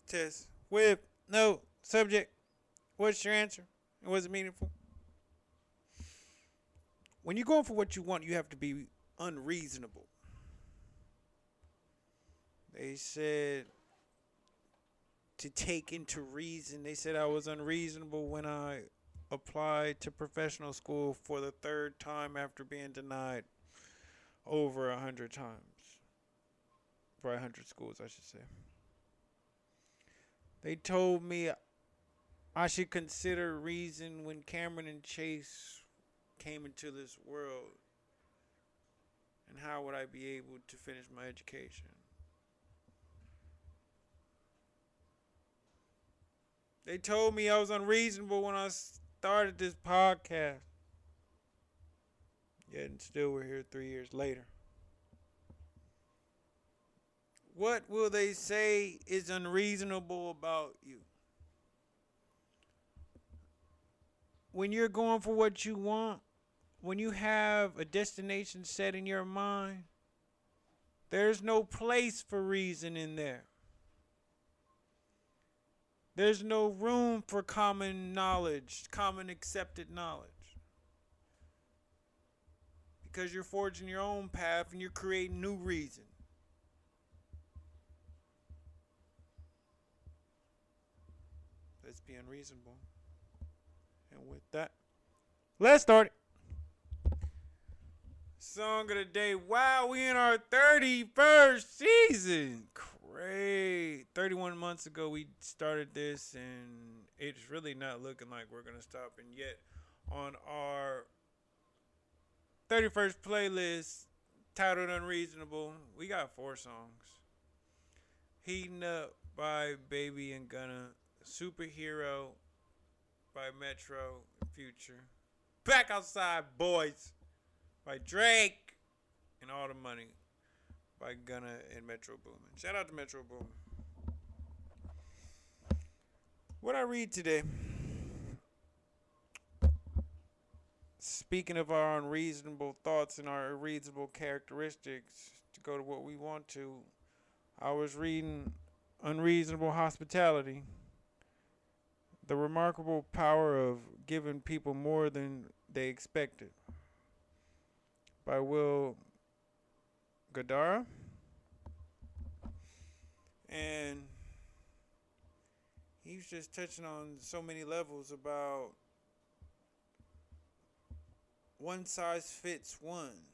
Test with no subject. What's your answer? It meaningful? When you're going for what you want, you have to be unreasonable. They said to take into reason, they said I was unreasonable when I applied to professional school for the third time after being denied over a hundred times. For a hundred schools, I should say. They told me I should consider reason when Cameron and Chase came into this world. And how would I be able to finish my education? They told me I was unreasonable when I started this podcast. Yet and still we're here three years later. What will they say is unreasonable about you? When you're going for what you want, when you have a destination set in your mind, there's no place for reason in there. There's no room for common knowledge, common accepted knowledge. Because you're forging your own path and you're creating new reason. Let's be unreasonable. And with that, let's start. Song of the day. Wow, we in our 31st season. Great. 31 months ago we started this and it's really not looking like we're going to stop and yet on our 31st playlist titled Unreasonable, we got four songs. Heating Up by Baby and Gunna, Superhero by Metro Future, Back Outside Boys by Drake, and All the Money by Gunna and Metro Boomin. Shout out to Metro Boomin. What I read today. Speaking of our unreasonable thoughts and our unreasonable characteristics, to go to what we want to, I was reading Unreasonable Hospitality. The remarkable power of giving people more than they expected by Will Guidara. And he's just touching on so many levels about one size fits one.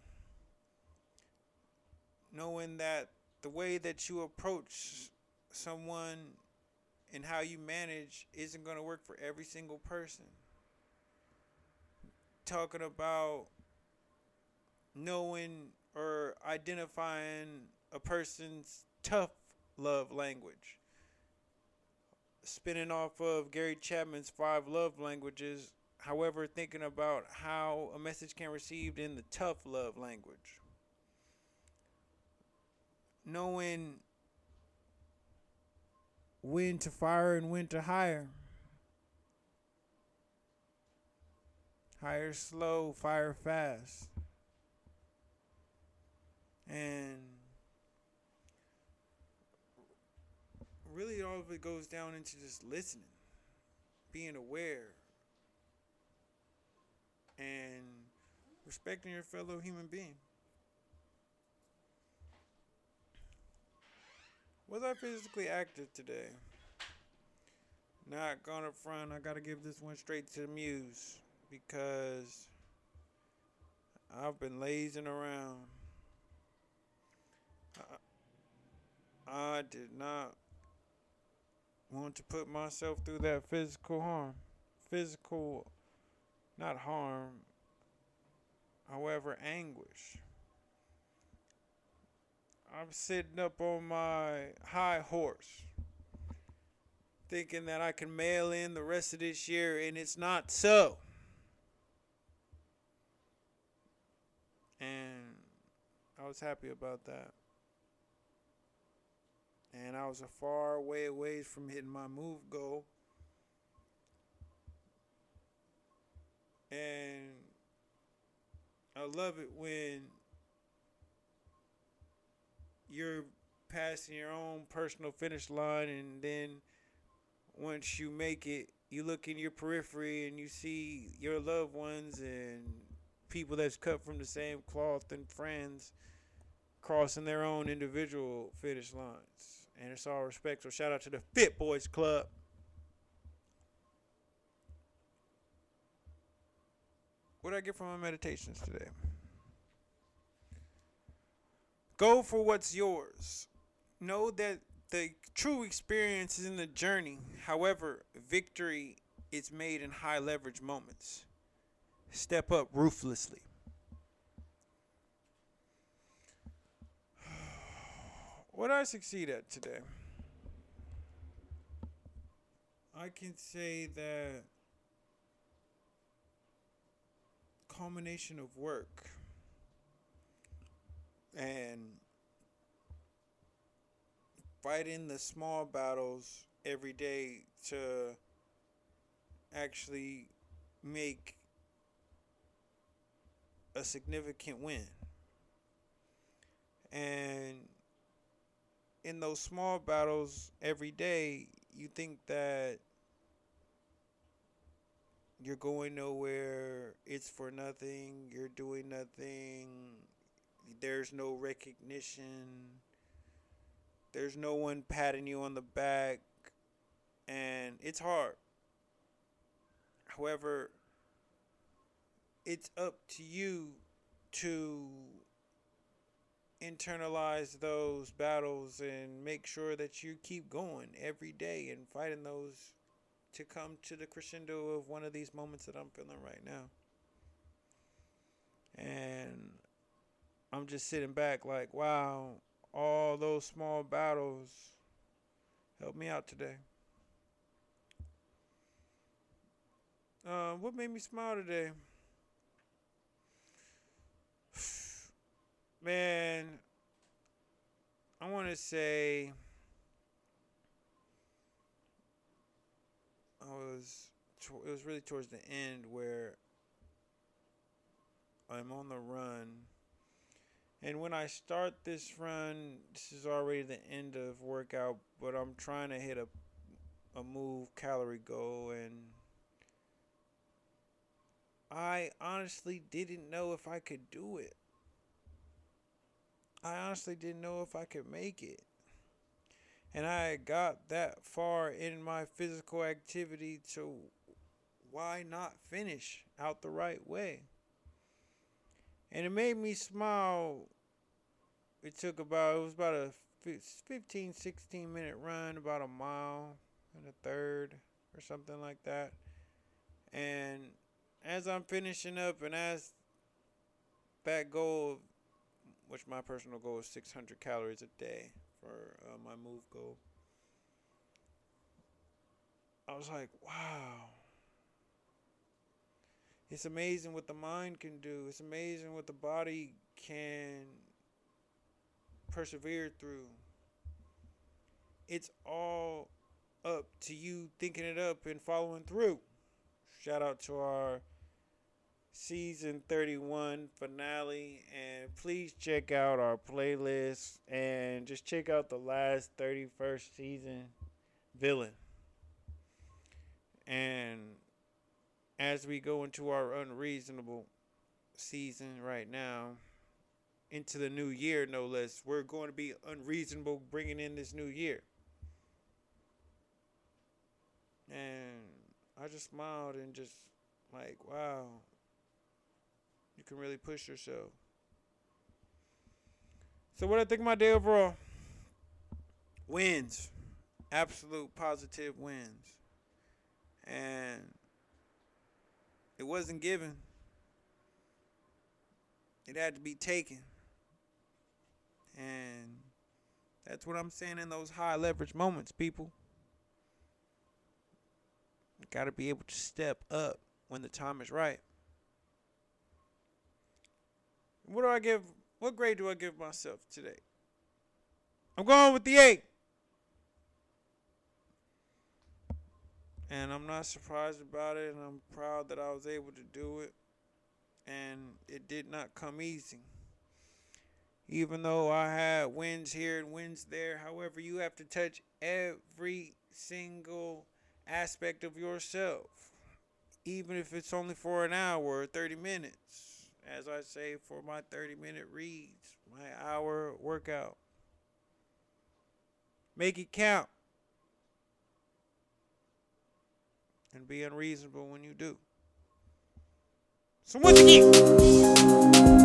Knowing that the way that you approach someone and how you manage isn't going to work for every single person. Talking about knowing or identifying a person's tough love language. Spinning off of Gary Chapman's five love languages, however, thinking about how a message can be received in the tough love language. Knowing when to fire and when to hire. Hire slow, fire fast. And really, all of it goes down into just listening, being aware, and respecting your fellow human being. Was I physically active today? Not gonna front. I gotta give this one straight to the muse because I've been lazing around. I, I did not want to put myself through that physical harm. Physical, not harm, however, anguish. I'm sitting up on my high horse, thinking that I can mail in the rest of this year, and it's not so. And I was happy about that. And I was a far way away from hitting my move goal. And I love it when you're passing your own personal finish line, and then once you make it, you look in your periphery and you see your loved ones and people that's cut from the same cloth and friends crossing their own individual finish lines. And it's all respect. So shout out to the Fit Boys Club. What did I get from my meditations today? Go for what's yours. Know that the true experience is in the journey. However, victory is made in high leverage moments. Step up ruthlessly. What I succeed at today? I can say that culmination of work and fighting the small battles every day to actually make a significant win. And in those small battles every day, you think that you're going nowhere, it's for nothing, you're doing nothing, there's no recognition, there's no one patting you on the back, and it's hard. However, it's up to you to internalize those battles and make sure that you keep going every day and fighting those to come to the crescendo of one of these moments that I'm feeling right now. And I'm just sitting back like, wow, all those small battles helped me out today. Uh, what made me smile today? Man, I want to say I was it was really towards the end where I'm on the run. And when I start this run, this is already the end of workout, but I'm trying to hit a a move calorie goal and I honestly didn't know if I could do it. I honestly didn't know if I could make it. And I got that far in my physical activity to why not finish out the right way? And it made me smile. It took about, it was about a 15, 16 minute run, about a mile and a third or something like that. And as I'm finishing up and as that goal which my personal goal is 600 calories a day for uh, my move goal. I was like, wow. It's amazing what the mind can do. It's amazing what the body can persevere through. It's all up to you thinking it up and following through. Shout out to our season 31 finale and please check out our playlist and just check out the last 31st season villain and as we go into our unreasonable season right now into the new year no less we're going to be unreasonable bringing in this new year and i just smiled and just like wow you can really push yourself. So what I think my day overall? Wins. Absolute positive wins. And it wasn't given. It had to be taken. And that's what I'm saying in those high leverage moments, people. You got to be able to step up when the time is right. What do I give? What grade do I give myself today? I'm going with the eight. And I'm not surprised about it, and I'm proud that I was able to do it. And it did not come easy. Even though I had wins here and wins there, however, you have to touch every single aspect of yourself, even if it's only for an hour or 30 minutes. As I say, for my 30 minute reads, my hour workout. Make it count. and be unreasonable when you do. So once again.